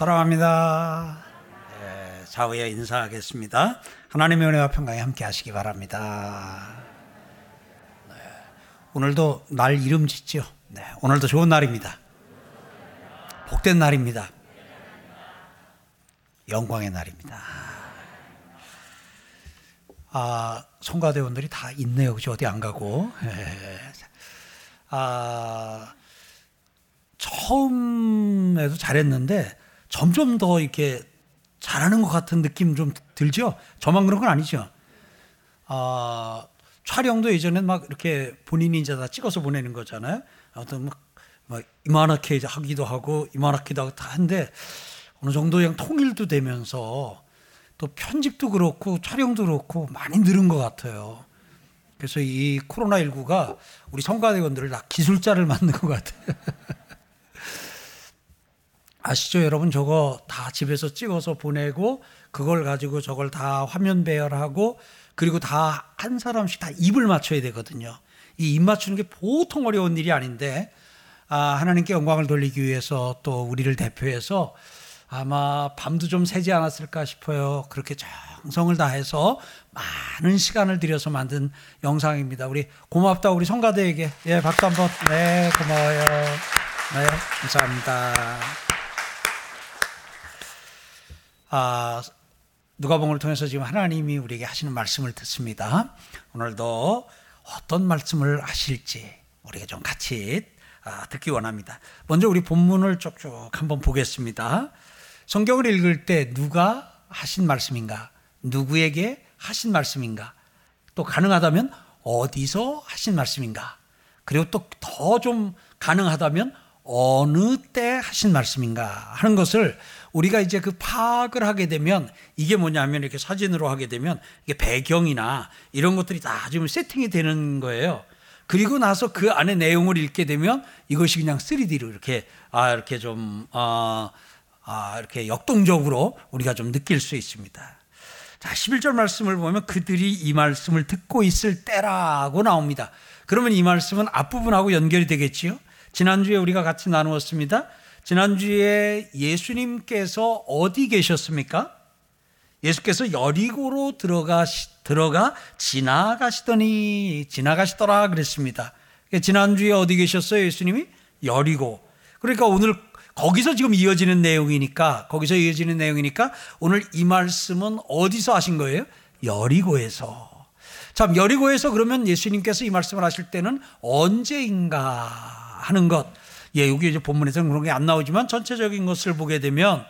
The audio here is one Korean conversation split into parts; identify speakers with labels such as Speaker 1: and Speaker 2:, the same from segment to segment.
Speaker 1: 사랑합니다. 네, 좌우에 인사하겠습니다. 하나님의 은혜와 평강에 함께 하시기 바랍니다. 네, 오늘도 날 이름 짓죠. 네, 오늘도 좋은 날입니다. 복된 날입니다. 영광의 날입니다. 아, 성가대원들이 다 있네요. 그죠? 어디 안 가고. 네. 아, 처음에도 잘했는데 점점 더 이렇게 잘하는 것 같은 느낌 좀 들죠? 저만 그런 건 아니죠. 아, 촬영도 예전엔 막 이렇게 본인이 이제 다 찍어서 보내는 거잖아요. 아무튼 막, 막 이만하게 하기도 하고 이만하기도 하고 다 한데 어느 정도 그냥 통일도 되면서 또 편집도 그렇고 촬영도 그렇고 많이 늘은 것 같아요. 그래서 이 코로나19가 우리 성가대원들을 다 기술자를 만든 것 같아요. 아시죠? 여러분 저거 다 집에서 찍어서 보내고 그걸 가지고 저걸 다 화면 배열하고 그리고 다 한 사람씩 다 입을 맞춰야 되거든요. 이 입 맞추는 게 보통 어려운 일이 아닌데 아, 하나님께 영광을 돌리기 위해서 또 우리를 대표해서 아마 밤도 좀 새지 않았을까 싶어요. 그렇게 정성을 다해서 많은 시간을 들여서 만든 영상입니다. 우리 고맙다 우리 성가대에게 예 박수 한번 네 고마워요. 네 감사합니다. 아, 누가복음을 통해서 지금 하나님이 우리에게 하시는 말씀을 듣습니다. 오늘도 어떤 말씀을 하실지 우리가 좀 같이 아, 듣기 원합니다. 먼저 우리 본문을 쭉쭉 한번 보겠습니다. 성경을 읽을 때 누가 하신 말씀인가? 누구에게 하신 말씀인가? 또 가능하다면 어디서 하신 말씀인가? 그리고 또 더 좀 가능하다면 어느 때 하신 말씀인가 하는 것을 우리가 이제 그 파악을 하게 되면 이게 뭐냐면 이렇게 사진으로 하게 되면 이게 배경이나 이런 것들이 다 지금 세팅이 되는 거예요. 그리고 나서 그 안에 내용을 읽게 되면 이것이 그냥 3D로 이렇게 아 이렇게 좀 아, 아 이렇게 역동적으로 우리가 좀 느낄 수 있습니다. 자, 11절 말씀을 보면 그들이 이 말씀을 듣고 있을 때라고 나옵니다. 그러면 이 말씀은 앞부분하고 연결이 되겠지요? 지난주에 우리가 같이 나누었습니다. 지난주에 예수님께서 어디 계셨습니까? 예수께서 여리고로 들어가 들어가 지나가시더니 지나가시더라 그랬습니다. 지난주에 어디 계셨어요? 예수님이 여리고. 그러니까 오늘 거기서 지금 이어지는 내용이니까 거기서 이어지는 내용이니까 오늘 이 말씀은 어디서 하신 거예요? 여리고에서. 참 여리고에서 그러면 예수님께서 이 말씀을 하실 때는 언제인가 하는 것. 예, 여기 이제 본문에서는 그런 게 안 나오지만 전체적인 것을 보게 되면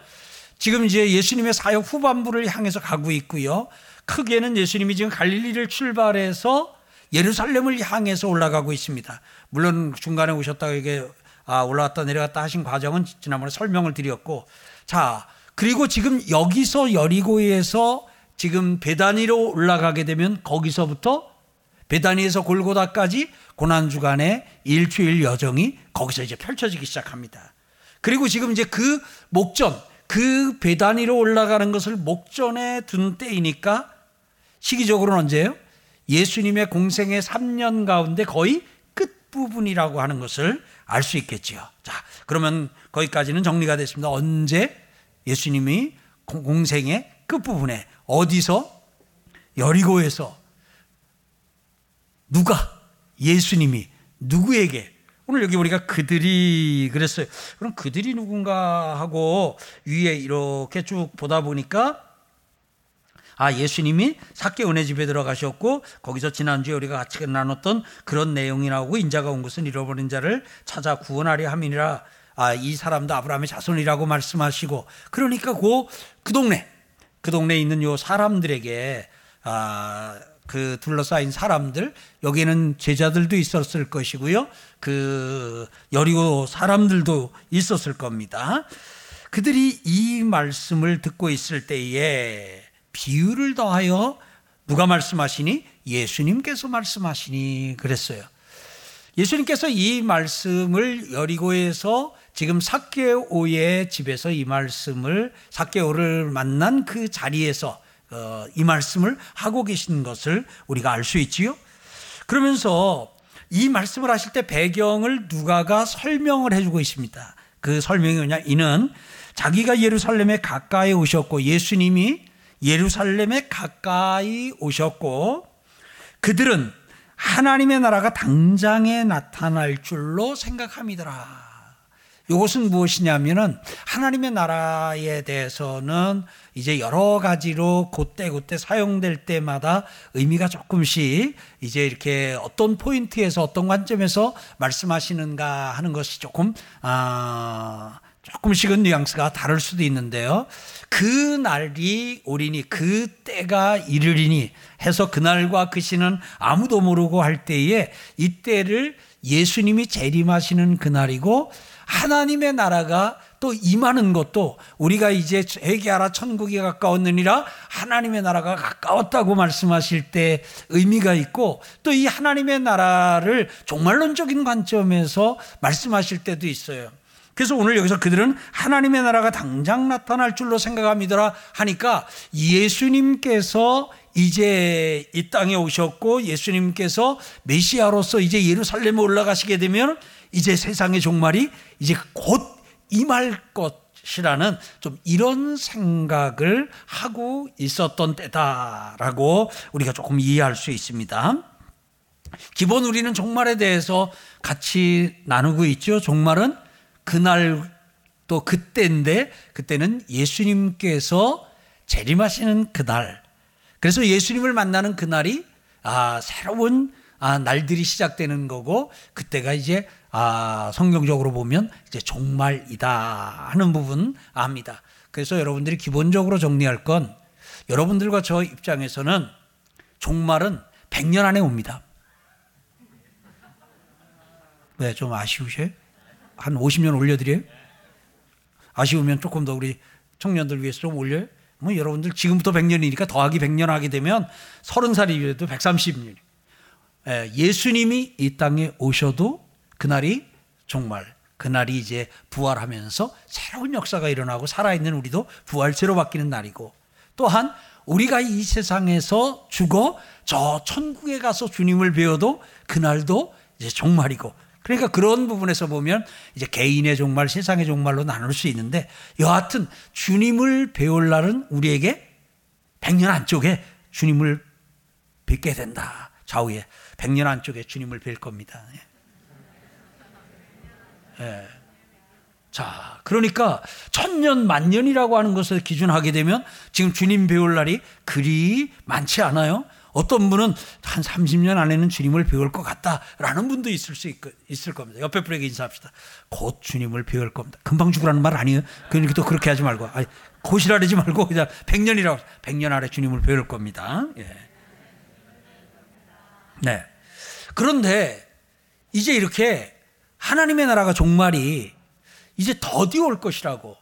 Speaker 1: 지금 이제 예수님의 사역 후반부를 향해서 가고 있고요. 크게는 예수님이 지금 갈릴리를 출발해서 예루살렘을 향해서 올라가고 있습니다. 물론 중간에 오셨다가 이게 아, 올라갔다 내려갔다 하신 과정은 지난번에 설명을 드렸고 자, 그리고 지금 여기서 여리고에서 지금 베다니로 올라가게 되면 거기서부터 베다니에서 골고다까지 고난 주간의 일주일 여정이 거기서 이제 펼쳐지기 시작합니다. 그리고 지금 이제 그 목전, 그 배단위로 올라가는 것을 목전에 둔 때이니까 시기적으로는 언제예요? 예수님의 공생의 3년 가운데 거의 끝부분이라고 하는 것을 알 수 있겠지요. 자, 그러면 거기까지는 정리가 됐습니다. 언제 예수님이 공생의 끝부분에 어디서 여리고에서 누가 예수님이 누구에게 오늘 여기 우리가 그들이 그랬어요. 그럼 그들이 누군가 하고 위에 이렇게 쭉 보다 보니까 아 예수님이 사케 은혜 집에 들어가셨고 거기서 지난주에 우리가 같이 나눴던 그런 내용이 나오고 인자가 온 것은 잃어버린 자를 찾아 구원하려 함이니라 아 이 사람도 아브라함의 자손이라고 말씀하시고 그러니까 그, 그 동네 그 동네에 있는 요 사람들에게 아, 그 둘러싸인 사람들 여기는 제자들도 있었을 것이고요. 그 여리고 사람들도 있었을 겁니다. 그들이 이 말씀을 듣고 있을 때에 비유를 더하여 누가 말씀하시니 예수님께서 말씀하시니 그랬어요. 예수님께서 이 말씀을 여리고에서 지금 사케오의 집에서 이 말씀을 사케오를 만난 그 자리에서 어, 이 말씀을 하고 계신 것을 우리가 알 수 있지요. 그러면서 이 말씀을 하실 때 배경을 누가가 설명을 해주고 있습니다. 그 설명이 뭐냐? 이는 자기가 예루살렘에 가까이 오셨고 예수님이 예루살렘에 가까이 오셨고 그들은 하나님의 나라가 당장에 나타날 줄로 생각함이더라. 이것은 무엇이냐면은 하나님의 나라에 대해서는 이제 여러 가지로 그때 그때 사용될 때마다 의미가 조금씩 이제 이렇게 어떤 포인트에서 어떤 관점에서 말씀하시는가 하는 것이 조금 아 조금씩은 뉘앙스가 다를 수도 있는데요. 그 날이 오리니 그 때가 이르리니 해서 그날과 그 시는 아무도 모르고 할 때에 이 때를 예수님이 재림하시는 그날이고 하나님의 나라가 또 임하는 것도 우리가 이제 회개하라 천국이 가까웠느니라 하나님의 나라가 가까웠다고 말씀하실 때 의미가 있고 또 이 하나님의 나라를 종말론적인 관점에서 말씀하실 때도 있어요. 그래서 오늘 여기서 그들은 하나님의 나라가 당장 나타날 줄로 생각합니다 하니까 예수님께서 이제 이 땅에 오셨고 예수님께서 메시아로서 이제 예루살렘에 올라가시게 되면 이제 세상의 종말이 이제 곧 임할 것이라는 좀 이런 생각을 하고 있었던 때다라고 우리가 조금 이해할 수 있습니다. 기본 우리는 종말에 대해서 같이 나누고 있죠. 종말은 그날 또 그때인데 그때는 예수님께서 재림하시는 그날. 그래서 예수님을 만나는 그날이 아, 새로운 아, 날들이 시작되는 거고 그때가 이제 아, 성경적으로 보면 이제 종말이다 하는 부분 압니다. 그래서 여러분들이 기본적으로 정리할 건 여러분들과 저 입장에서는 종말은 100년 안에 옵니다. 왜 좀 아쉬우셔요? 한 50년 올려드려요? 아쉬우면 조금 더 우리 청년들 위해서 좀 올려요? 뭐 여러분들 지금부터 100년이니까 더하기 100년 하게 되면 30살이라도 130년. 예, 예수님이 이 땅에 오셔도 그날이 정말 그날이 이제 부활하면서 새로운 역사가 일어나고 살아있는 우리도 부활체로 바뀌는 날이고 또한 우리가 이 세상에서 죽어 저 천국에 가서 주님을 배워도 그날도 이제 종말이고 그러니까 그런 부분에서 보면 이제 개인의 종말, 세상의 종말로 나눌 수 있는데 여하튼 주님을 배울 날은 우리에게 100년 안쪽에 주님을 뵙게 된다. 좌우에 100년 안쪽에 주님을 뵐 겁니다. 예. 자, 그러니까 천년 만년이라고 하는 것을 기준하게 되면 지금 주님 배울 날이 그리 많지 않아요. 어떤 분은 한 30년 안에는 주님을 배울 것 같다라는 분도 있을 수 있, 있을 겁니다. 옆에 분에게 인사합시다. 곧 주님을 배울 겁니다. 금방 죽으라는 말 아니에요. 그러니까 또 그렇게 하지 말고, 아니, 곧이라 그러지 말고 그냥 100년이라고, 100년 아래 주님을 배울 겁니다. 예. 네. 그런데 이제 이렇게 하나님의 나라가 종말이 이제 더디 올 것이라고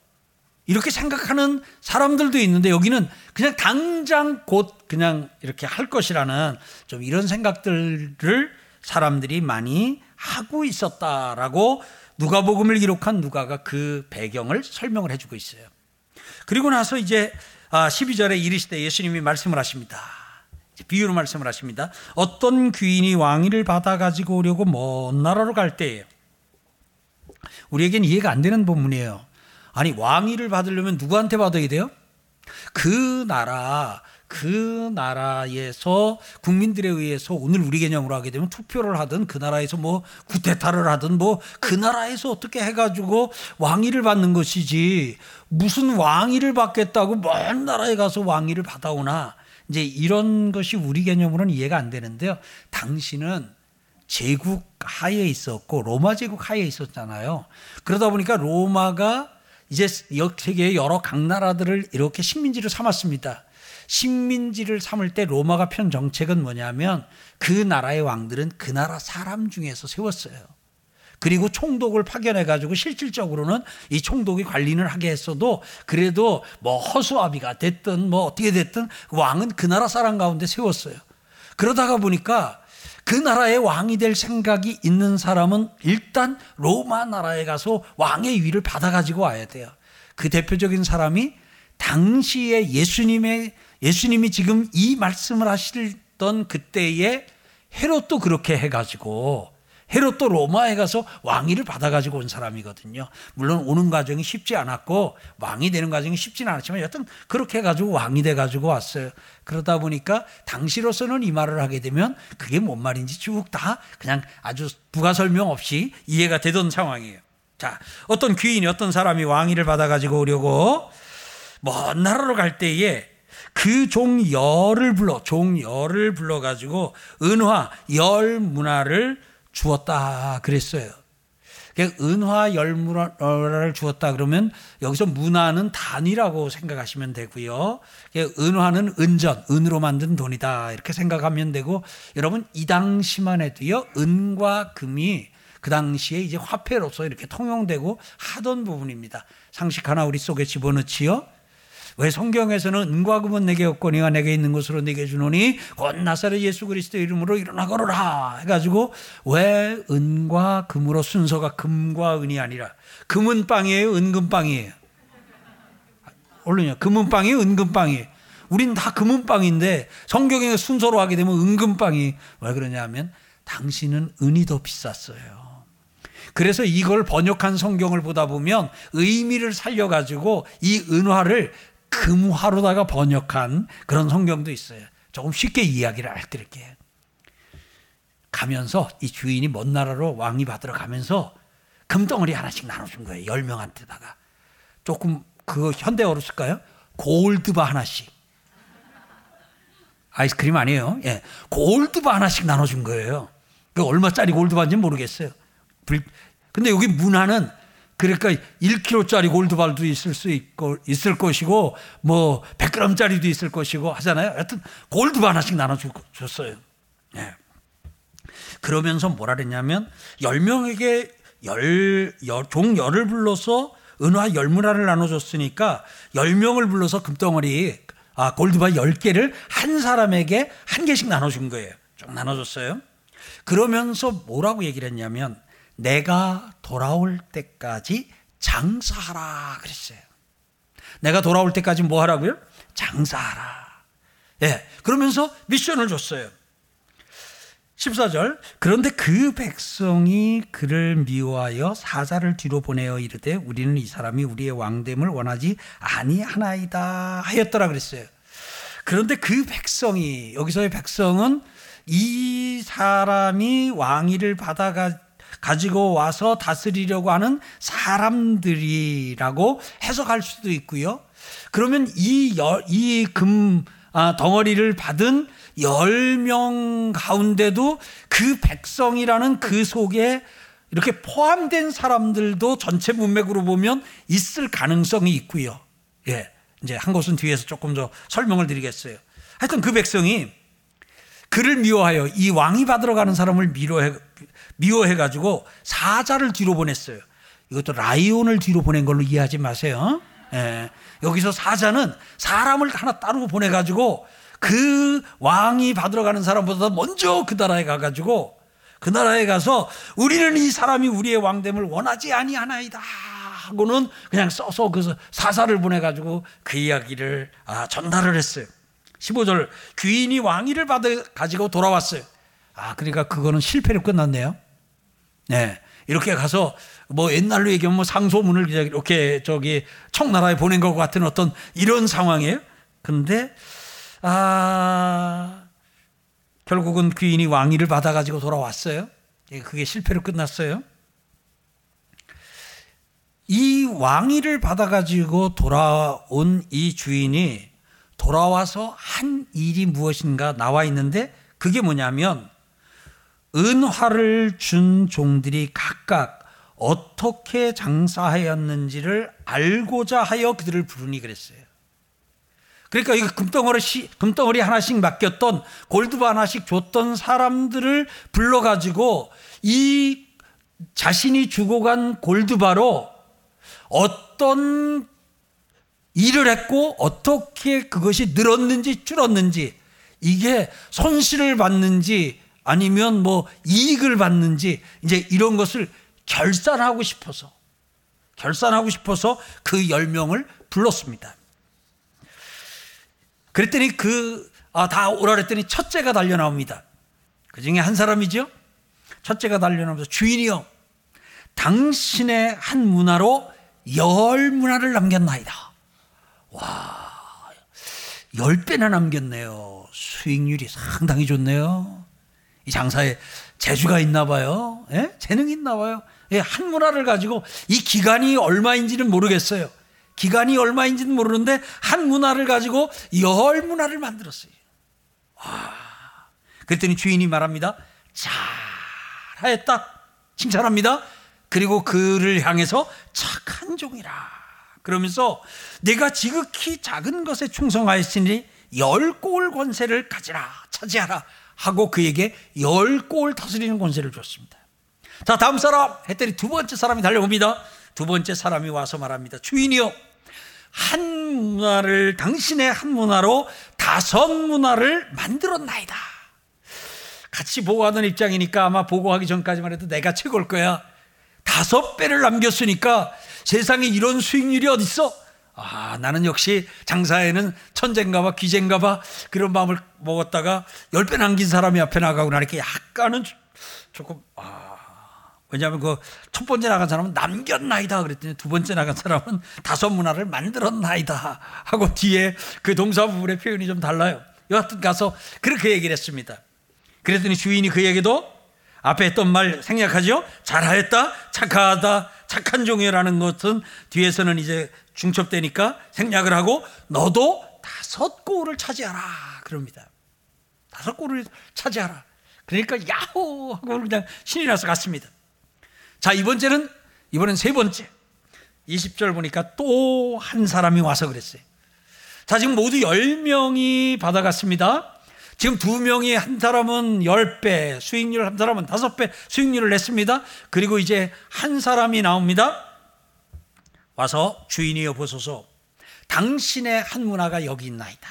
Speaker 1: 이렇게 생각하는 사람들도 있는데 여기는 그냥 당장 곧 그냥 이렇게 할 것이라는 좀 이런 생각들을 사람들이 많이 하고 있었다라고 누가복음을 기록한 누가가 그 배경을 설명을 해주고 있어요. 그리고 나서 이제 12절에 아, 이르시되 예수님이 말씀을 하십니다. 비유로 말씀을 하십니다. 어떤 귀인이 왕위를 받아 가지고 오려고 먼 나라로 갈 때예요. 우리에겐 이해가 안 되는 본문이에요. 아니 왕위를 받으려면 누구한테 받아야 돼요? 그 나라 그 나라에서 국민들에 의해서 오늘 우리 개념으로 하게 되면 투표를 하든 그 나라에서 뭐 구테타를 하든 뭐 그 나라에서 어떻게 해가지고 왕위를 받는 것이지 무슨 왕위를 받겠다고 먼 나라에 가서 왕위를 받아오나 이제 이런 것이 우리 개념으로는 이해가 안 되는데요. 당신은 제국 하에 있었고 로마 제국 하에 있었잖아요. 그러다 보니까 로마가 이제 세계의 여러 각 나라들을 이렇게 식민지를 삼았습니다. 식민지를 삼을 때 로마가 편 정책은 뭐냐면 그 나라의 왕들은 그 나라 사람 중에서 세웠어요. 그리고 총독을 파견해 가지고 실질적으로는 이 총독이 관리를 하게 했어도 그래도 뭐 허수아비가 됐든 뭐 어떻게 됐든 왕은 그 나라 사람 가운데 세웠어요. 그러다가 보니까 그 나라의 왕이 될 생각이 있는 사람은 일단 로마 나라에 가서 왕의 위를 받아가지고 와야 돼요. 그 대표적인 사람이 당시에 예수님의 예수님이 지금 이 말씀을 하시던 그때에 헤롯도 그렇게 해가지고 헤롯도 로마에 가서 왕위를 받아가지고 온 사람이거든요. 물론 오는 과정이 쉽지 않았고 왕이 되는 과정이 쉽지는 않았지만 여튼 그렇게 해가지고 왕이 돼가지고 왔어요. 그러다 보니까 당시로서는 이 말을 하게 되면 그게 뭔 말인지 쭉 다 그냥 아주 부가 설명 없이 이해가 되던 상황이에요. 자, 어떤 귀인이 어떤 사람이 왕위를 받아가지고 오려고 먼 나라로 갈 때에 그 종 열을 불러 종 열을 불러 가지고 은화 열 문화를 주었다 그랬어요. 은화 열 문화를 주었다 그러면 여기서 문화는 단위라고 생각하시면 되고요. 은화는 은전, 은으로 만든 돈이다 이렇게 생각하면 되고 여러분 이 당시만 해도요 은과 금이 그 당시에 이제 화폐로서 이렇게 통용되고 하던 부분입니다. 상식 하나 우리 속에 집어넣지요. 왜 성경에서는 은과 금은 내게 없거니와 내게 있는 것으로 내게 주노니 곧 나사렛 예수 그리스도 이름으로 일어나 걸어라 해가지고 왜 은과 금으로 순서가 금과 은이 아니라 금은 빵이에요 은금 빵이에요? 얼른요 금은 빵이에요 은금 빵이에요 우린 다 금은 빵인데 성경의 순서로 하게 되면 은금 빵이. 왜 그러냐면 당신은 은이 더 비쌌어요. 그래서 이걸 번역한 성경을 보다 보면 의미를 살려가지고 이 은화를 금화로다가 번역한 그런 성경도 있어요. 조금 쉽게 이야기를 알려드릴게요. 가면서 이 주인이 먼 나라로 왕이 받으러 가면서 금덩어리 하나씩 나눠준 거예요. 열 명한테다가. 조금 그 현대어로 쓸까요? 골드바 하나씩. 아이스크림 아니에요. 예. 골드바 하나씩 나눠준 거예요. 그 얼마짜리 골드바인지 모르겠어요. 근데 여기 문화는 그러니까 1kg짜리 골드발도 있을 수 있고 있을 것이고 뭐 100g짜리도 있을 것이고 하잖아요. 하여튼 골드 하나씩 나눠 줬어요. 네. 그러면서 뭐라 그랬냐면 10명에게 열, 열, 종 열을 불러서 은화 열문화를 나눠줬으니까 10명을 불러서 금덩어리 아, 골드바 10개를 한 사람에게 한 개씩 나눠준 거예요. 쭉 나눠줬어요. 그러면서 뭐라고 얘기를 했냐면 내가 돌아올 때까지 장사하라 그랬어요. 내가 돌아올 때까지 뭐 하라고요? 장사하라. 예. 그러면서 미션을 줬어요. 14절 그런데 그 백성이 그를 미워하여 사자를 뒤로 보내어 이르되 우리는 이 사람이 우리의 왕됨을 원하지 아니하나이다 하였더라 그랬어요. 그런데 그 백성이 여기서의 백성은 이 사람이 왕위를 받아가 가지고 와서 다스리려고 하는 사람들이라고 해석할 수도 있고요. 그러면 이, 이 금, 아, 덩어리를 받은 10명 가운데도 그 백성이라는 그 속에 이렇게 포함된 사람들도 전체 문맥으로 보면 있을 가능성이 있고요. 예. 이제 한 곳은 뒤에서 조금 더 설명을 드리겠어요. 하여튼 그 백성이 그를 미워하여 이 왕이 받으러 가는 사람을 미워해, 미워해가지고 사자를 뒤로 보냈어요. 이것도 라이온을 뒤로 보낸 걸로 이해하지 마세요. 예. 여기서 사자는 사람을 하나 따로 보내가지고 그 왕이 받으러 가는 사람보다 먼저 그 나라에 가가지고 그 나라에 가서 우리는 이 사람이 우리의 왕됨을 원하지 아니하나이다 하고는 그냥 써서 그 사사를 보내가지고 그 이야기를 아, 전달을 했어요. 15절 귀인이 왕위를 받아 가지고 돌아왔어요. 아 그러니까 그거는 실패로 끝났네요. 네. 이렇게 가서 뭐 옛날로 얘기하면 뭐 상소문을 이렇게 저기 청나라에 보낸 것 같은 어떤 이런 상황이에요. 근데 아 결국은 귀인이 왕위를 받아가지고 돌아왔어요. 예, 그게 실패로 끝났어요. 이 왕위를 받아가지고 돌아온 이 주인이 돌아와서 한 일이 무엇인가 나와 있는데 그게 뭐냐면 은화를 준 종들이 각각 어떻게 장사하였는지를 알고자 하여 그들을 부르니 그랬어요. 그러니까 이 금덩어리, 금덩어리 하나씩 맡겼던 골드바 하나씩 줬던 사람들을 불러 가지고 이 자신이 주고 간 골드바로 어떤 일을 했고 어떻게 그것이 늘었는지 줄었는지 이게 손실을 받는지 아니면 뭐 이익을 받는지 이제 이런 것을 결산하고 싶어서 결산하고 싶어서 그 10명을 불렀습니다. 그랬더니 그, 아, 다 오라 그랬더니 첫째가 달려 나옵니다. 그 중에 한 사람이죠. 첫째가 달려나면서 주인이여 당신의 한 문화로 열 문화를 남겼나이다. 와, 열 배나 남겼네요. 수익률이 상당히 좋네요. 이 장사에 재주가 있나 봐요. 예? 재능이 있나 봐요. 예, 한 문화를 가지고 이 기간이 얼마인지는 모르겠어요. 기간이 얼마인지는 모르는데 한 문화를 가지고 열 문화를 만들었어요. 와. 그랬더니 주인이 말합니다. 잘하였다. 칭찬합니다. 그리고 그를 향해서 착한 종이라. 그러면서 내가 지극히 작은 것에 충성하였으니 열 골 권세를 가지라 차지하라 하고 그에게 열 골 다스리는 권세를 줬습니다. 자 다음 사람 했더니 두 번째 사람이 달려옵니다. 두 번째 사람이 와서 말합니다. 주인이요 한 문화를 당신의 한 문화로 다섯 문화를 만들었나이다. 같이 보고하던 입장이니까 아마 보고하기 전까지만 해도 내가 최고일 거야. 다섯 배를 남겼으니까 세상에 이런 수익률이 어딨어? 아, 나는 역시 장사에는 천재인가 봐, 귀재인가 봐, 그런 마음을 먹었다가 열 배 남긴 사람이 앞에 나가고 나니까 약간은 조금, 아, 왜냐하면 그 첫 번째 나간 사람은 남겼나이다 그랬더니 두 번째 나간 사람은 다섯 문화를 만들었나이다 하고 뒤에 그 동사 부분의 표현이 좀 달라요. 여하튼 가서 그렇게 얘기를 했습니다. 그랬더니 주인이 그에게도 앞에 했던 말 생략하죠? 잘하였다, 착하다, 착한 종이라는 것은 뒤에서는 이제 중첩되니까 생략을 하고 너도 다섯 골을 차지하라 그럽니다. 다섯 골을 차지하라. 그러니까 야호 하고 그냥 신이 나서 갔습니다. 자, 이번째는 이번엔 세 번째. 20절 보니까 또 한 사람이 와서 그랬어요. 자, 지금 모두 10명이 받아갔습니다. 지금 두 명이 한 사람은 10배 수익률, 한 사람은 5배 수익률을 냈습니다. 그리고 이제 한 사람이 나옵니다. 와서 주인이여 보소서 당신의 한 문화가 여기 있나이다.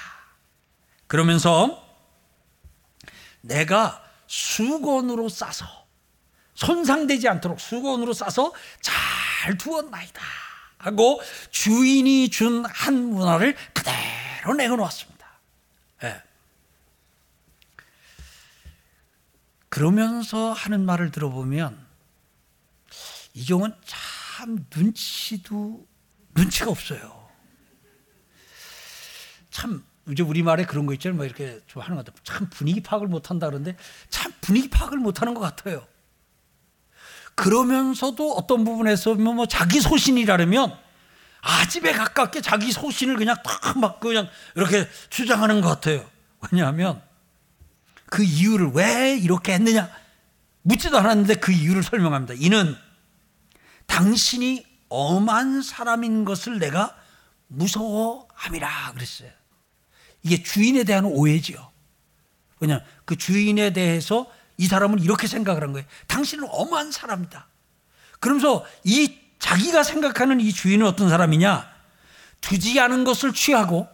Speaker 1: 그러면서 내가 수건으로 싸서 손상되지 않도록 수건으로 싸서 잘 두었나이다. 하고 주인이 준 한 문화를 그대로 내어놓았습니다. 네. 그러면서 하는 말을 들어보면 이 경우는 참 눈치도 눈치가 없어요. 참 이제 우리 말에 그런 거 있잖아요. 뭐 이렇게 좀 하는 것 같아요. 참 분위기 파악을 못 한다 그러는데 참 분위기 파악을 못 하는 것 같아요. 그러면서도 어떤 부분에서 뭐 자기 소신이라면 아집에 가깝게 자기 소신을 그냥 딱막 그냥 이렇게 주장하는 것 같아요. 왜냐하면 그 이유를 왜 이렇게 했느냐 묻지도 않았는데 그 이유를 설명합니다. 이는 당신이 엄한 사람인 것을 내가 무서워함이라 그랬어요. 이게 주인에 대한 오해지요. 왜냐 그 주인에 대해서 이 사람은 이렇게 생각을 한 거예요. 당신은 엄한 사람이다. 그러면서 이 자기가 생각하는 이 주인은 어떤 사람이냐? 두지 않은 것을 취하고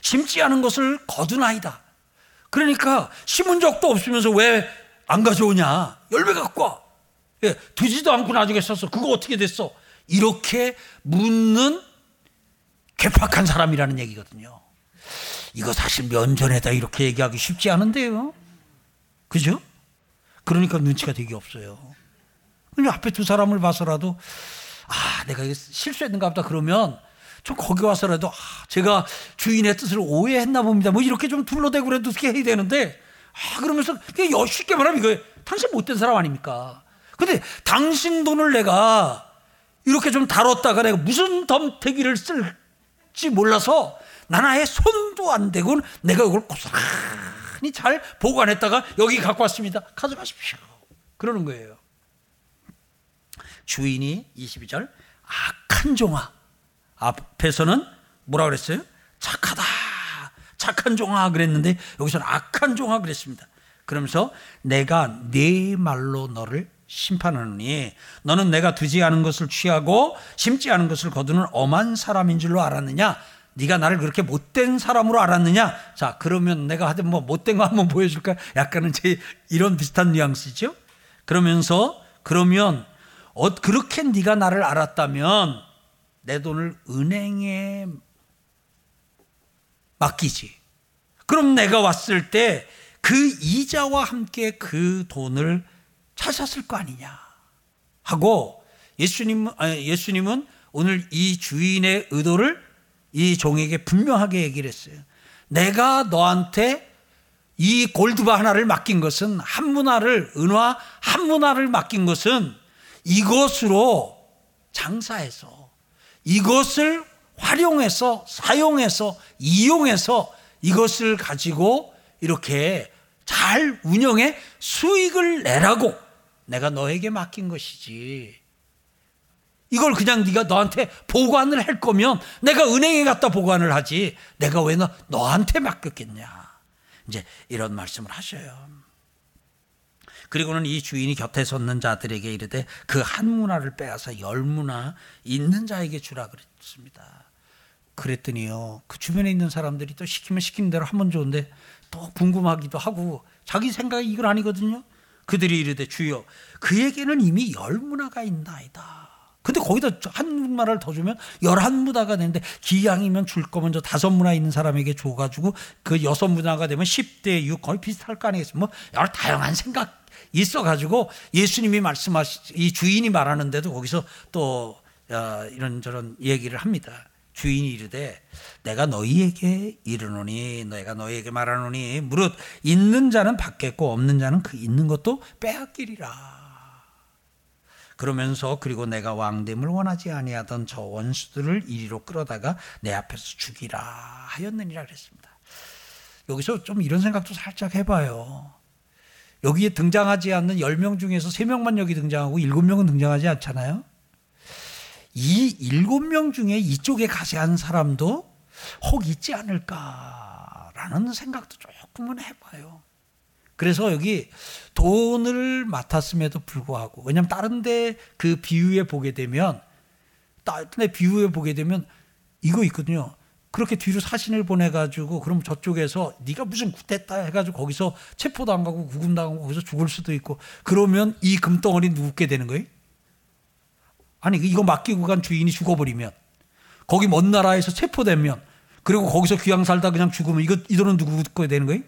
Speaker 1: 심지 않은 것을 거둔 아이다. 그러니까 심은 적도 없으면서 왜 안 가져오냐? 열매 갖고 와. 예, 두지도 않고 나중에 썼어. 그거 어떻게 됐어? 이렇게 묻는 괴팍한 사람이라는 얘기거든요. 이거 사실 면전에다 이렇게 얘기하기 쉽지 않은데요. 그죠? 그러니까 눈치가 되게 없어요. 그냥 앞에 두 사람을 봐서라도 아, 내가 실수했는가 보다 그러면 좀 거기 와서라도 아, 제가 주인의 뜻을 오해했나 봅니다. 뭐 이렇게 좀 둘러대고 그래도 어떻게 해야 되는데 아, 그러면서 그냥 쉽게 말하면 이거 당신 못된 사람 아닙니까? 근데 당신 돈을 내가 이렇게 좀 다뤘다가 내가 무슨 덤태기를 쓸지 몰라서 나나의 손도 안 대고 내가 이걸 고스란히 잘 보관했다가 여기 갖고 왔습니다. 가져가십시오. 그러는 거예요. 주인이 22절 악한 종아 앞에서는 뭐라 그랬어요? 착하다. 착한 종아 그랬는데 여기서는 악한 종아 그랬습니다. 그러면서 내가 네 말로 너를 심판하느니 너는 내가 두지 않은 것을 취하고 심지 않은 것을 거두는 엄한 사람인 줄로 알았느냐? 네가 나를 그렇게 못된 사람으로 알았느냐? 자, 그러면 내가 하여튼 뭐 못된 거 한번 보여줄까? 약간은 제 이런 비슷한 뉘앙스죠. 그러면서 그러면 어, 그렇게 네가 나를 알았다면 내 돈을 은행에 맡기지. 그럼 내가 왔을 때 그 이자와 함께 그 돈을 찾았을 거 아니냐 하고 예수님 예수님은 오늘 이 주인의 의도를 이 종에게 분명하게 얘기를 했어요. 내가 너한테 이 골드바 하나를 맡긴 것은 한 문화를 은화 한 문화를 맡긴 것은 이것으로 장사해서 이것을 활용해서 사용해서 이용해서 이것을 가지고 이렇게 잘 운영해 수익을 내라고 내가 너에게 맡긴 것이지. 이걸 그냥 네가 너한테 보관을 할 거면 내가 은행에 갖다 보관을 하지. 내가 왜 너, 너한테 맡겼겠냐. 이제 이런 말씀을 하셔요. 그리고는 이 주인이 곁에 섰는 자들에게 이르되 그 한 문화를 빼앗아 열 문화 있는 자에게 주라 그랬습니다. 그랬더니요. 그 주변에 있는 사람들이 또 시키면 시키는 대로 하면 좋은데 또 궁금하기도 하고 자기 생각이 이건 아니거든요. 그들이 이르되 주여 그에게는 이미 열 문화가 있나이다. 근데 거기다 한 문화를 더 주면 열한 문화가 되는데 기양이면 줄 거면 저 다섯 문화 있는 사람에게 줘가지고 그 여섯 문화가 되면 10대 6 거의 비슷할 거 아니겠어요? 뭐 여러 다양한 생각 있어가지고 예수님이 말씀하시 이 주인이 말하는데도 거기서 또 어, 이런저런 얘기를 합니다. 주인이 이르되 내가 너희에게 이르노니 너희가 너희에게 말하노니 무릇 있는 자는 받겠고 없는 자는 그 있는 것도 빼앗기리라. 그러면서 그리고 내가 왕됨을 원하지 아니하던 저 원수들을 이리로 끌어다가 내 앞에서 죽이라 하였느니라 그랬습니다. 여기서 좀 이런 생각도 살짝 해봐요. 여기에 등장하지 않는 10명 중에서 3명만 여기 등장하고 7명은 등장하지 않잖아요. 이 7명 중에 이쪽에 가세한 사람도 혹 있지 않을까라는 생각도 조금은 해봐요. 그래서 여기 돈을 맡았음에도 불구하고 왜냐하면 다른 데 그 비유에 보게 되면 다른 데 비유에 보게 되면 이거 있거든요. 그렇게 뒤로 사신을 보내가지고 그럼 저쪽에서 네가 무슨 구됐다 해가지고 거기서 체포도 안 가고 구금당하고 거기서 죽을 수도 있고 그러면 이 금덩어리 누게 되는 거예요? 아니 이거 맡기고 간 주인이 죽어버리면 거기 먼 나라에서 체포되면 그리고 거기서 귀양 살다 그냥 죽으면 이거 이 돈은 누구 거야 되는 거예요?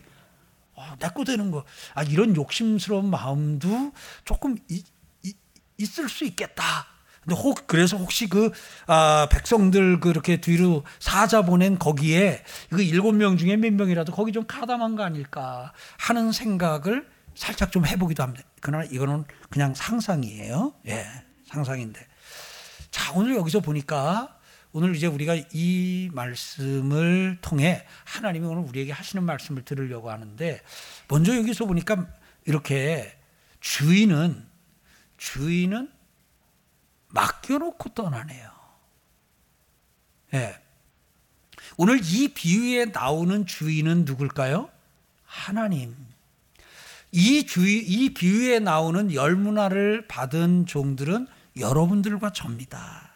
Speaker 1: 아, 내거 되는 거. 아, 이런 욕심스러운 마음도 조금 이, 이, 있을 수 있겠다. 근데 혹 그래서 혹시 그 아, 백성들 그렇게 뒤로 사자 보낸 거기에 그 일곱 명 중에 몇 명이라도 거기 좀 가담한 거 아닐까 하는 생각을 살짝 좀 해보기도 합니다. 그러나 이거는 그냥 상상이에요. 예, 상상인데. 자, 오늘 여기서 보니까 오늘 이제 우리가 이 말씀을 통해 하나님이 오늘 우리에게 하시는 말씀을 들으려고 하는데 먼저 여기서 보니까 이렇게 주인은 주인은 맡겨놓고 떠나네요. 예. 오늘 이 비유에 나오는 주인은 누굴까요? 하나님. 이 주의, 이 비유에 나오는 열 문화를 받은 종들은 여러분들과 접니다.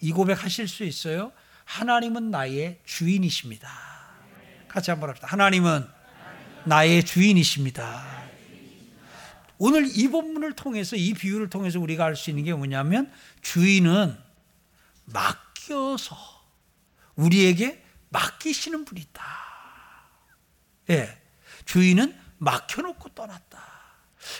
Speaker 1: 이 고백 하실 수 있어요? 하나님은 나의 주인이십니다. 같이 한번 합시다. 하나님은 나의 주인이십니다. 오늘 이 본문을 통해서 이 비유를 통해서 우리가 알 수 있는 게 뭐냐면 주인은 맡겨서 우리에게 맡기시는 분이 있다. 예. 주인은 맡겨놓고 떠났다.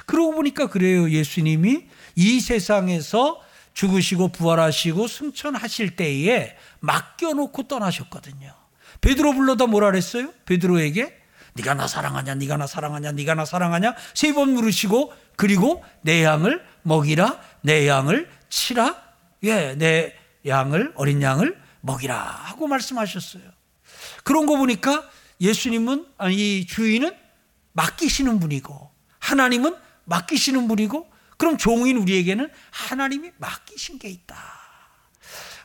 Speaker 1: 그러고 보니까 그래요. 예수님이 이 세상에서 죽으시고 부활하시고 승천하실 때에 맡겨놓고 떠나셨거든요. 베드로 불러다 뭐라 그랬어요? 베드로에게 네가 나 사랑하냐, 네가 나 사랑하냐, 네가 나 사랑하냐 세 번 물으시고 그리고 내 양을 먹이라, 내 양을 치라, 예, 내 양을 어린 양을 먹이라 하고 말씀하셨어요. 그런 거 보니까 예수님은 아니 주인은 맡기시는 분이고 하나님은 맡기시는 분이고 그럼 종인 우리에게는 하나님이 맡기신 게 있다.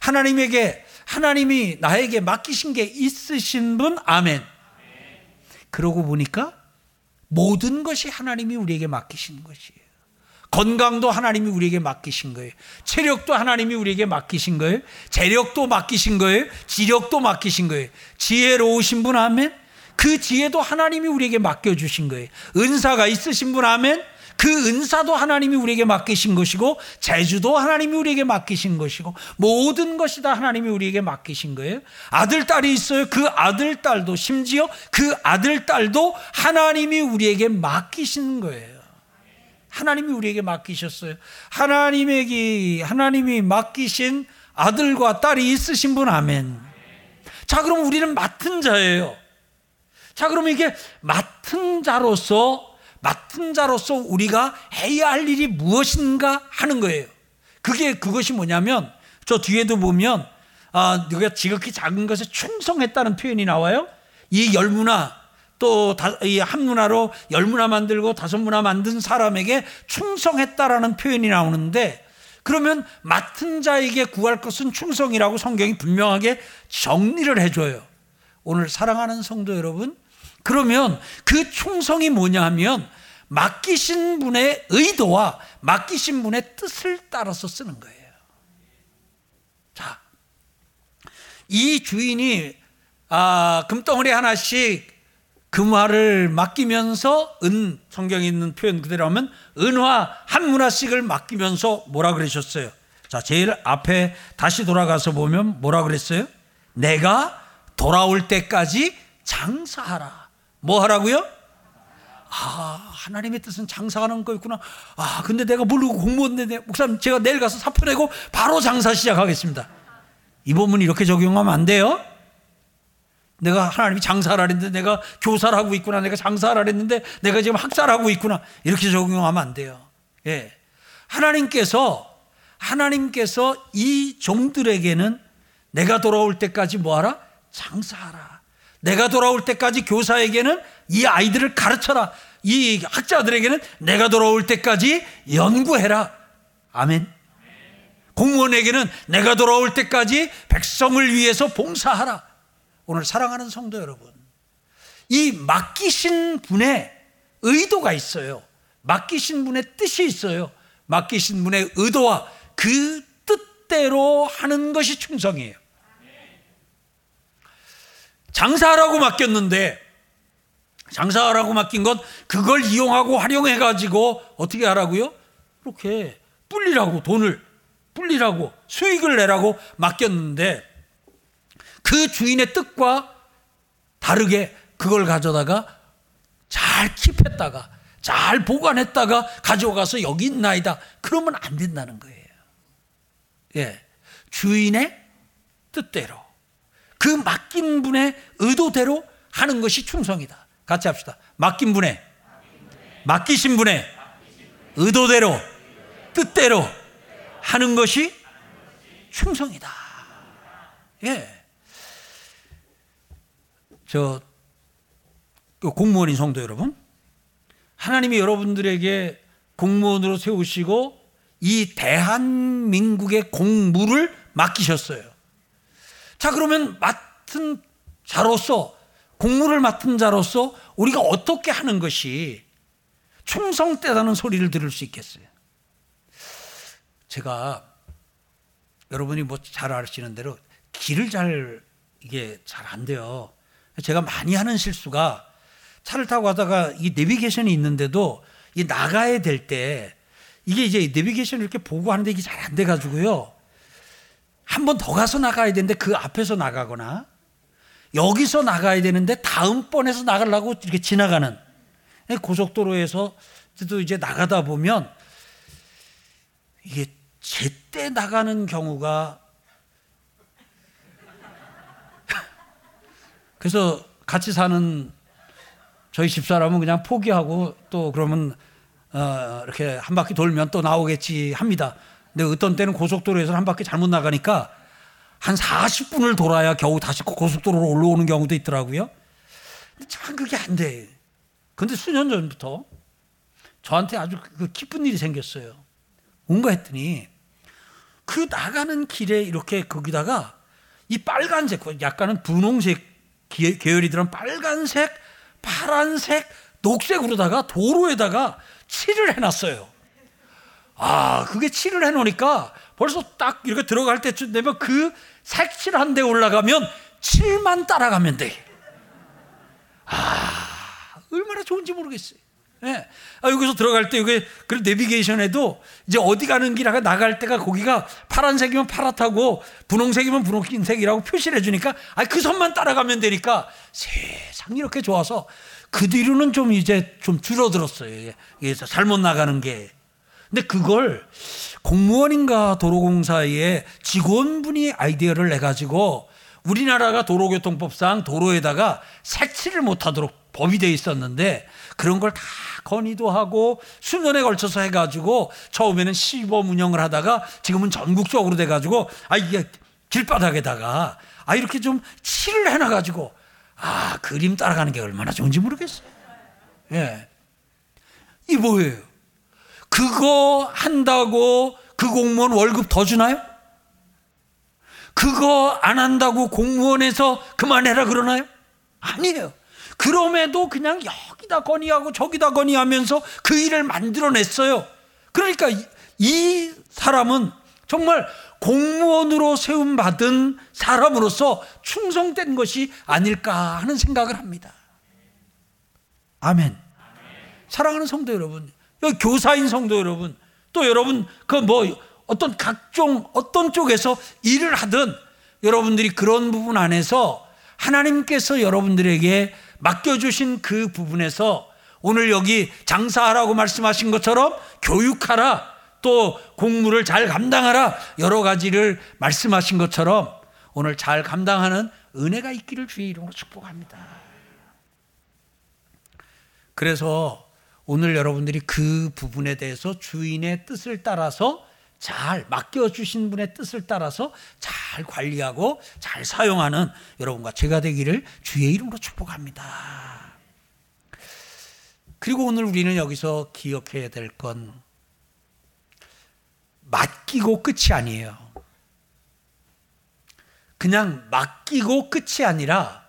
Speaker 1: 하나님에게 하나님이 나에게 맡기신 게 있으신 분 아멘. 그러고 보니까 모든 것이 하나님이 우리에게 맡기신 것이에요. 건강도 하나님이 우리에게 맡기신 거예요. 체력도 하나님이 우리에게 맡기신 거예요. 재력도 맡기신 거예요. 지력도 맡기신 거예요. 지혜로우신 분 아멘. 그 지혜도 하나님이 우리에게 맡겨주신 거예요. 은사가 있으신 분 아멘. 그 은사도 하나님이 우리에게 맡기신 것이고 재주도 하나님이 우리에게 맡기신 것이고 모든 것이 다 하나님이 우리에게 맡기신 거예요. 아들 딸이 있어요. 그 아들 딸도 심지어 그 아들 딸도 하나님이 우리에게 맡기신 거예요. 하나님이 우리에게 맡기셨어요. 하나님에게 하나님이 맡기신 아들과 딸이 있으신 분 아멘. 자, 그럼 우리는 맡은 자예요. 자, 그러면 이게 맡은 자로서 맡은 자로서 우리가 해야 할 일이 무엇인가 하는 거예요. 그게 그것이 뭐냐면 저 뒤에도 보면 아, 누가 지극히 작은 것에 충성했다는 표현이 나와요. 이 열문화 또이 한문화로 열문화 만들고 다섯 문화 만든 사람에게 충성했다라는 표현이 나오는데 그러면 맡은 자에게 구할 것은 충성이라고 성경이 분명하게 정리를 해줘요. 오늘 사랑하는 성도 여러분, 그러면 그 충성이 뭐냐 하면 맡기신 분의 의도와 맡기신 분의 뜻을 따라서 쓰는 거예요. 자, 이 주인이 아, 금덩어리 하나씩 금화를 맡기면서 은 성경에 있는 표현 그대로 하면 은화 한 문화씩을 맡기면서 뭐라 그러셨어요? 자, 제일 앞에 다시 돌아가서 보면 뭐라 그랬어요? 내가 돌아올 때까지 장사하라. 뭐 하라고요? 아, 하나님의 뜻은 장사하는 거였구나. 아, 근데 내가 모르고 공무원인데, 목사님, 제가 내일 가서 사표 내고 바로 장사 시작하겠습니다. 이 본문 이렇게 적용하면 안 돼요? 내가 하나님이 장사를 했는데 내가 교사를 하고 있구나. 내가 장사를 했는데 내가 지금 학사를 하고 있구나. 이렇게 적용하면 안 돼요. 예. 하나님께서, 하나님께서 이 종들에게는 내가 돌아올 때까지 뭐 하라? 장사하라. 내가 돌아올 때까지 교사에게는 이 아이들을 가르쳐라. 이 학자들에게는 내가 돌아올 때까지 연구해라. 아멘. 공무원에게는 내가 돌아올 때까지 백성을 위해서 봉사하라. 오늘 사랑하는 성도 여러분. 이 맡기신 분의 의도가 있어요. 맡기신 분의 뜻이 있어요. 맡기신 분의 의도와 그 뜻대로 하는 것이 충성이에요. 장사하라고 맡겼는데 장사하라고 맡긴 것 그걸 이용하고 활용해 가지고 어떻게 하라고요? 이렇게 불리라고 돈을 불리라고 수익을 내라고 맡겼는데 그 주인의 뜻과 다르게 그걸 가져다가 잘 킵했다가 잘 보관했다가 가져가서 여기 있나이다. 그러면 안 된다는 거예요. 예. 주인의 뜻대로 그 맡긴 분의 의도대로 하는 것이 충성이다. 같이 합시다. 맡긴 분의, 맡기신 분의 의도대로, 뜻대로 하는 것이 충성이다. 예. 저, 그 공무원인 성도 여러분, 하나님이 여러분들에게 공무원으로 세우시고 이 대한민국의 공무를 맡기셨어요. 자, 그러면 맡은 자로서, 공무를 맡은 자로서 우리가 어떻게 하는 것이 충성되다는 소리를 들을 수 있겠어요? 제가 여러분이 뭐 잘 아시는 대로 길을 잘 이게 잘 안 돼요. 제가 많이 하는 실수가 차를 타고 가다가 이 내비게이션이 있는데도 이 나가야 될 때 이게 이제 내비게이션을 이렇게 보고 하는데 이게 잘 안 돼가지고요. 한 번 더 가서 나가야 되는데 그 앞에서 나가거나 여기서 나가야 되는데 다음번에서 나가려고 이렇게 지나가는 고속도로에서 또 이제 나가다 보면 이게 제때 나가는 경우가 그래서 같이 사는 저희 집사람은 그냥 포기하고 또 그러면 어 이렇게 한 바퀴 돌면 또 나오겠지 합니다. 근데 어떤 때는 고속도로에서 한 바퀴 잘못 나가니까 한 40분을 돌아야 겨우 다시 고속도로로 올라오는 경우도 있더라고요. 참 그게 안 돼. 근데 수년 전부터 저한테 아주 그 기쁜 일이 생겼어요. 뭔가 했더니 그 나가는 길에 이렇게 거기다가 이 빨간색, 약간은 분홍색 계열이 들은 빨간색, 파란색, 녹색으로다가 도로에다가 칠을 해놨어요. 아, 그게 칠을 해놓으니까 벌써 딱 이렇게 들어갈 때쯤 되면 그 색칠한 데 올라가면 칠만 따라가면 돼. 아, 얼마나 좋은지 모르겠어요. 예. 아, 여기서 들어갈 때 여기 그 내비게이션에도 이제 어디 가는 길하가 나갈 때가 거기가 파란색이면 파랗다고 분홍색이면 분홍색이라고 표시를 해주니까 아, 그 선만 따라가면 되니까 세상 이렇게 좋아서 그 뒤로는 좀 이제 좀 줄어들었어요. 이게 잘못 나가는 게. 근데 그걸 공무원인가 도로공사의 직원분이 아이디어를 내가지고 우리나라가 도로교통법상 도로에다가 색칠을 못하도록 법이 돼 있었는데 그런 걸 다 건의도 하고 수년에 걸쳐서 해가지고 처음에는 시범 운영을 하다가 지금은 전국적으로 돼가지고 아 이게 길바닥에다가 아 이렇게 좀 칠을 해놔가지고 아 그림 따라가는 게 얼마나 좋은지 모르겠어요. 예, 이 뭐예요? 그거 한다고 그 공무원 월급 더 주나요? 그거 안 한다고 공무원에서 그만해라 그러나요? 아니에요. 그럼에도 그냥 여기다 건의하고 저기다 건의하면서 그 일을 만들어냈어요. 그러니까 이 사람은 정말 공무원으로 세움받은 사람으로서 충성된 것이 아닐까 하는 생각을 합니다. 아멘. 사랑하는 성도 여러분, 교사인 성도 여러분, 또 여러분 그 뭐 어떤 각종 어떤 쪽에서 일을 하든 여러분들이 그런 부분 안에서 하나님께서 여러분들에게 맡겨주신 그 부분에서 오늘 여기 장사하라고 말씀하신 것처럼 교육하라 또 공무를 잘 감당하라 여러 가지를 말씀하신 것처럼 오늘 잘 감당하는 은혜가 있기를 주의 이름으로 축복합니다. 그래서 오늘 여러분들이 그 부분에 대해서 주인의 뜻을 따라서 잘 맡겨주신 분의 뜻을 따라서 잘 관리하고 잘 사용하는 여러분과 제가 되기를 주의 이름으로 축복합니다. 그리고 오늘 우리는 여기서 기억해야 될 건 맡기고 끝이 아니에요. 그냥 맡기고 끝이 아니라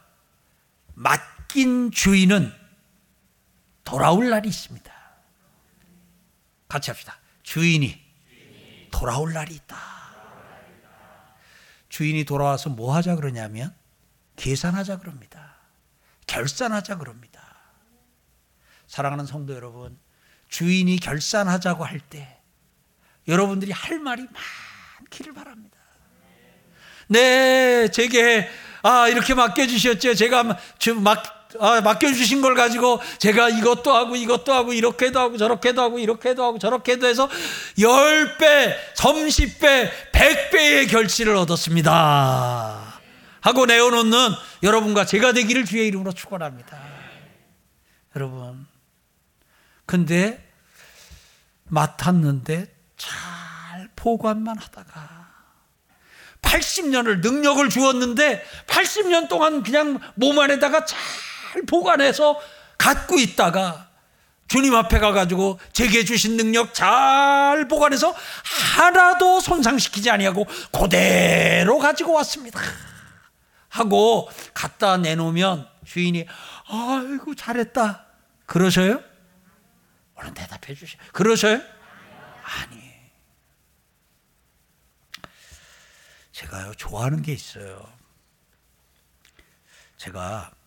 Speaker 1: 맡긴 주인은 돌아올 날이 있습니다. 같이 합시다. 주인이 돌아올 날이 있다. 주인이 돌아와서 뭐 하자 그러냐면 계산하자 그럽니다. 결산하자 그럽니다. 사랑하는 성도 여러분, 주인이 결산하자고 할 때 여러분들이 할 말이 많기를 바랍니다. 네, 제게 아 이렇게 맡겨주셨죠. 제가 막 아, 맡겨주신 걸 가지고 제가 이것도 하고 이것도 하고 이렇게도 하고 저렇게도 하고 이렇게도 하고 저렇게도 해서 10배, 30배, 100배의 결실을 얻었습니다. 하고 내어놓는 여러분과 제가 되기를 주의 이름으로 축원합니다. 여러분, 근데 맡았는데 잘 보관만 하다가 80년을 능력을 주었는데 80년 동안 그냥 몸 안에다가 잘 보관해서 갖고 있다가 주님 앞에 가가지고 제게 주신 능력 잘 보관해서 하나도 손상시키지 아니하고 그대로 가지고 왔습니다. 하고 갖다 내놓으면 주인이 아이고 잘했다. 그러셔요? 얼른 대답해 주시. 그러셔요? 아니. 제가요 좋아하는 게 있어요. 제가 이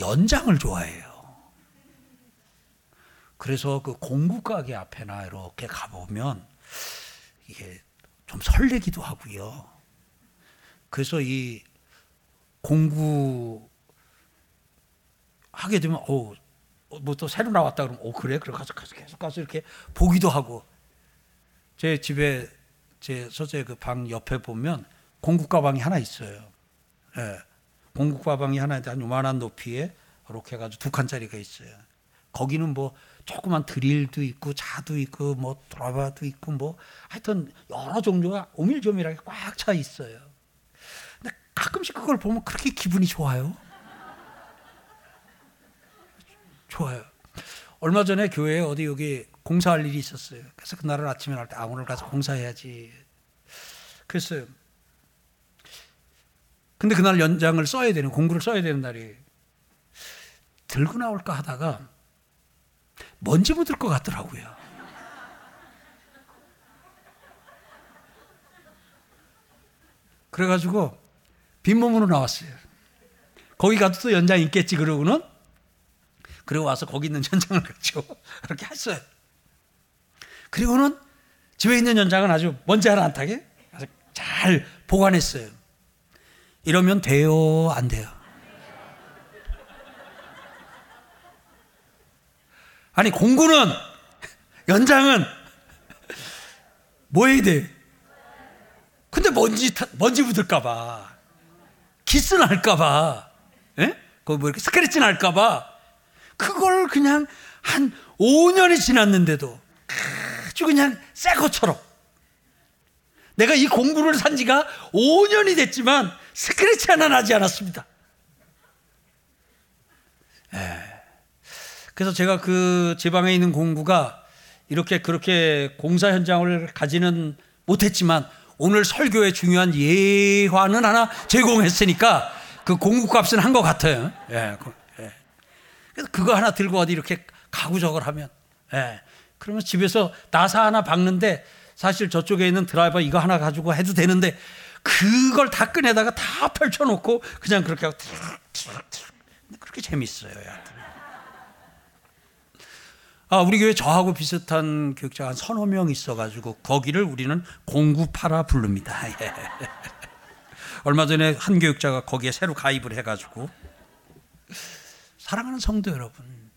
Speaker 1: 연장을 좋아해요. 그래서 그 공구 가게 앞에나 이렇게 가보면 이게 좀 설레기도 하고요. 그래서 이 공구 하게 되면 어 뭐 또 새로 나왔다 그러면 어 그래 그래 가서 가서 계속 가서 이렇게 보기도 하고 제 집에 제 서재 그 방 옆에 보면 공구 가방이 하나 있어요. 예. 공국 가방이 하나 한 요만한 높이에 이렇게 해가지고 두 칸짜리가 있어요. 거기는 뭐 조그만 드릴도 있고 자도 있고 뭐 드라바도 있고 뭐 하여튼 여러 종류가 오밀조밀하게 꽉 차 있어요. 근데 가끔씩 그걸 보면 그렇게 기분이 좋아요. 좋아요. 얼마 전에 교회에 어디 여기 공사할 일이 있었어요. 그래서 그날은 아침에 날 때 아, 오늘 가서 공사해야지. 그랬어요. 근데 그날 연장을 써야 되는, 공구를 써야 되는 날이 들고 나올까 하다가 먼지 묻을 것 같더라고요. 그래가지고 빈몸으로 나왔어요. 거기 가도 또 연장 있겠지 그러고는 그리고 와서 거기 있는 연장을 가지고 그렇게 했어요. 그리고는 집에 있는 연장은 아주 먼지 하나 안 타게 잘 보관했어요. 이러면 돼요? 안 돼요? 아니 공구는 연장은 뭐 해야 돼? 근데 먼지 먼지 묻을까봐 기스 날까봐 예? 거뭐 이렇게 스크래치 날까봐 그걸 그냥 한 5년이 지났는데도 아주 그냥 새 것처럼 내가 이 공구를 산 지가 5년이 됐지만 스크래치 하나 나지 않았습니다. 예. 그래서 제가 그 제 방에 있는 공구가 이렇게 그렇게 공사 현장을 가지는 못했지만 오늘 설교에 중요한 예화는 하나 제공했으니까 그 공구 값은 한 것 같아요. 예. 예. 그래서 그거 하나 들고 어디 이렇게 가구적을 하면, 예. 그러면 집에서 나사 하나 박는데 사실 저쪽에 있는 드라이버 이거 하나 가지고 해도 되는데 그걸 다 꺼내다가 다 펼쳐놓고 그냥 그렇게 하고 그렇게 재밌어요. 아, 우리 교회 저하고 비슷한 교육자가 한 서너 명 있어가지고 거기를 우리는 공구파라 부릅니다. 예. 얼마 전에 한 교육자가 거기에 새로 가입을 해가지고 사랑하는 성도 여러분,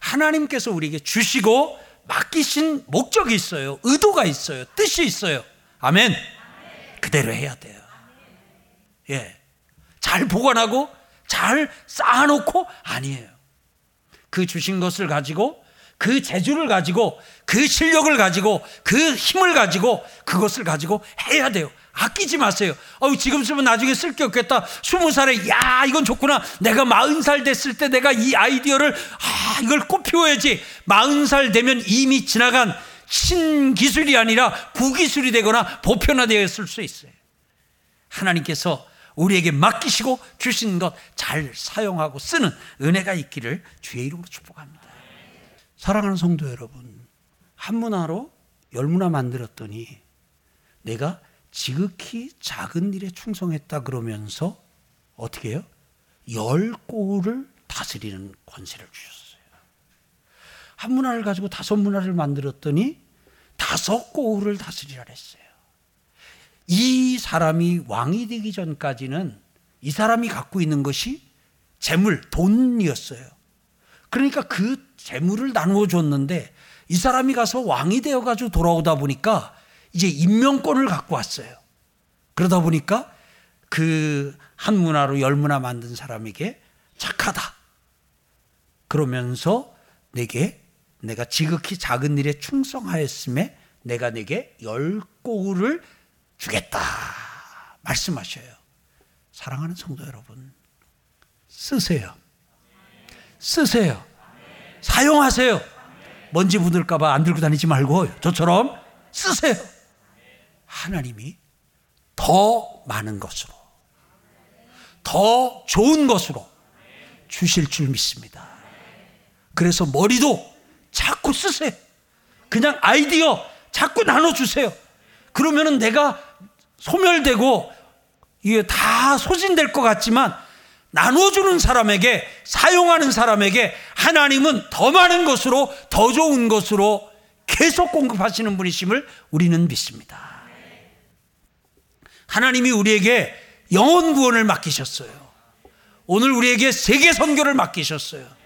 Speaker 1: 하나님께서 우리에게 주시고 맡기신 목적이 있어요. 의도가 있어요. 뜻이 있어요. 아멘. 그대로 해야 돼요. 예. 잘 보관하고 잘 쌓아놓고 아니에요. 그 주신 것을 가지고 그 재주를 가지고 그 실력을 가지고 그 힘을 가지고 그것을 가지고 해야 돼요. 아끼지 마세요. 어, 지금 쓰면 나중에 쓸 게 없겠다. 스무 살에 야 이건 좋구나. 내가 마흔 살 됐을 때 내가 이 아이디어를 아 이걸 꽃 피워야지. 마흔 살 되면 이미 지나간 신기술이 아니라 구기술이 되거나 보편화되었을 수 있어요. 하나님께서 우리에게 맡기시고 주신 것 잘 사용하고 쓰는 은혜가 있기를 주의 이름으로 축복합니다. 사랑하는 성도 여러분, 한 문화로 열 문화 만들었더니 내가 지극히 작은 일에 충성했다 그러면서 어떻게 해요? 열 꼬를 다스리는 권세를 주셨어요. 한 문화를 가지고 다섯 문화를 만들었더니 다섯 꼬를 다스리라 했어요. 이 사람이 왕이 되기 전까지는 이 사람이 갖고 있는 것이 재물, 돈이었어요. 그러니까 그 재물을 나누어 줬는데 이 사람이 가서 왕이 되어 가지고 돌아오다 보니까 이제 임명권을 갖고 왔어요. 그러다 보니까 그 한 문화로 열 문화 만든 사람에게 착하다. 그러면서 내게 내가 지극히 작은 일에 충성하였음에 내가 내게 열 꼬를 주겠다. 말씀하셔요. 사랑하는 성도 여러분, 쓰세요. 쓰세요. 사용하세요. 먼지 묻을까봐 안 들고 다니지 말고 저처럼 쓰세요. 하나님이 더 많은 것으로, 더 좋은 것으로 주실 줄 믿습니다. 그래서 머리도 자꾸 쓰세요. 그냥 아이디어 자꾸 나눠주세요. 그러면은 내가 소멸되고 이게 다 소진될 것 같지만 나눠주는 사람에게 사용하는 사람에게 하나님은 더 많은 것으로 더 좋은 것으로 계속 공급하시는 분이심을 우리는 믿습니다. 하나님이 우리에게 영원 구원을 맡기셨어요. 오늘 우리에게 세계 선교를 맡기셨어요.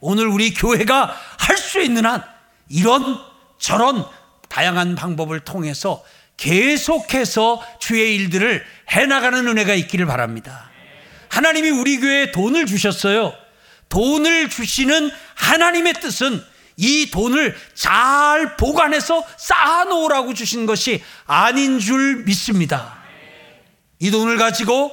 Speaker 1: 오늘 우리 교회가 할 수 있는 한 이런 저런 다양한 방법을 통해서 계속해서 주의 일들을 해나가는 은혜가 있기를 바랍니다. 하나님이 우리 교회에 돈을 주셨어요. 돈을 주시는 하나님의 뜻은 이 돈을 잘 보관해서 쌓아놓으라고 주신 것이 아닌 줄 믿습니다. 이 돈을 가지고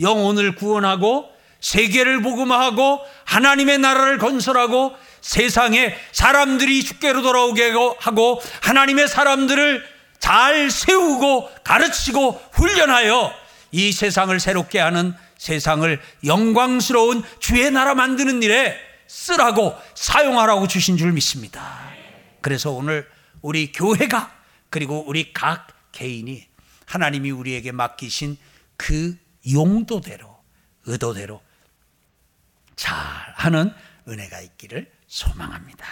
Speaker 1: 영혼을 구원하고 세계를 복음하고 하나님의 나라를 건설하고 세상에 사람들이 주께로 돌아오게 하고 하나님의 사람들을 잘 세우고 가르치고 훈련하여 이 세상을 새롭게 하는 세상을 영광스러운 주의 나라 만드는 일에 쓰라고 사용하라고 주신 줄 믿습니다. 그래서 오늘 우리 교회가 그리고 우리 각 개인이 하나님이 우리에게 맡기신 그 용도대로 의도대로 잘 하는 은혜가 있기를 소망합니다.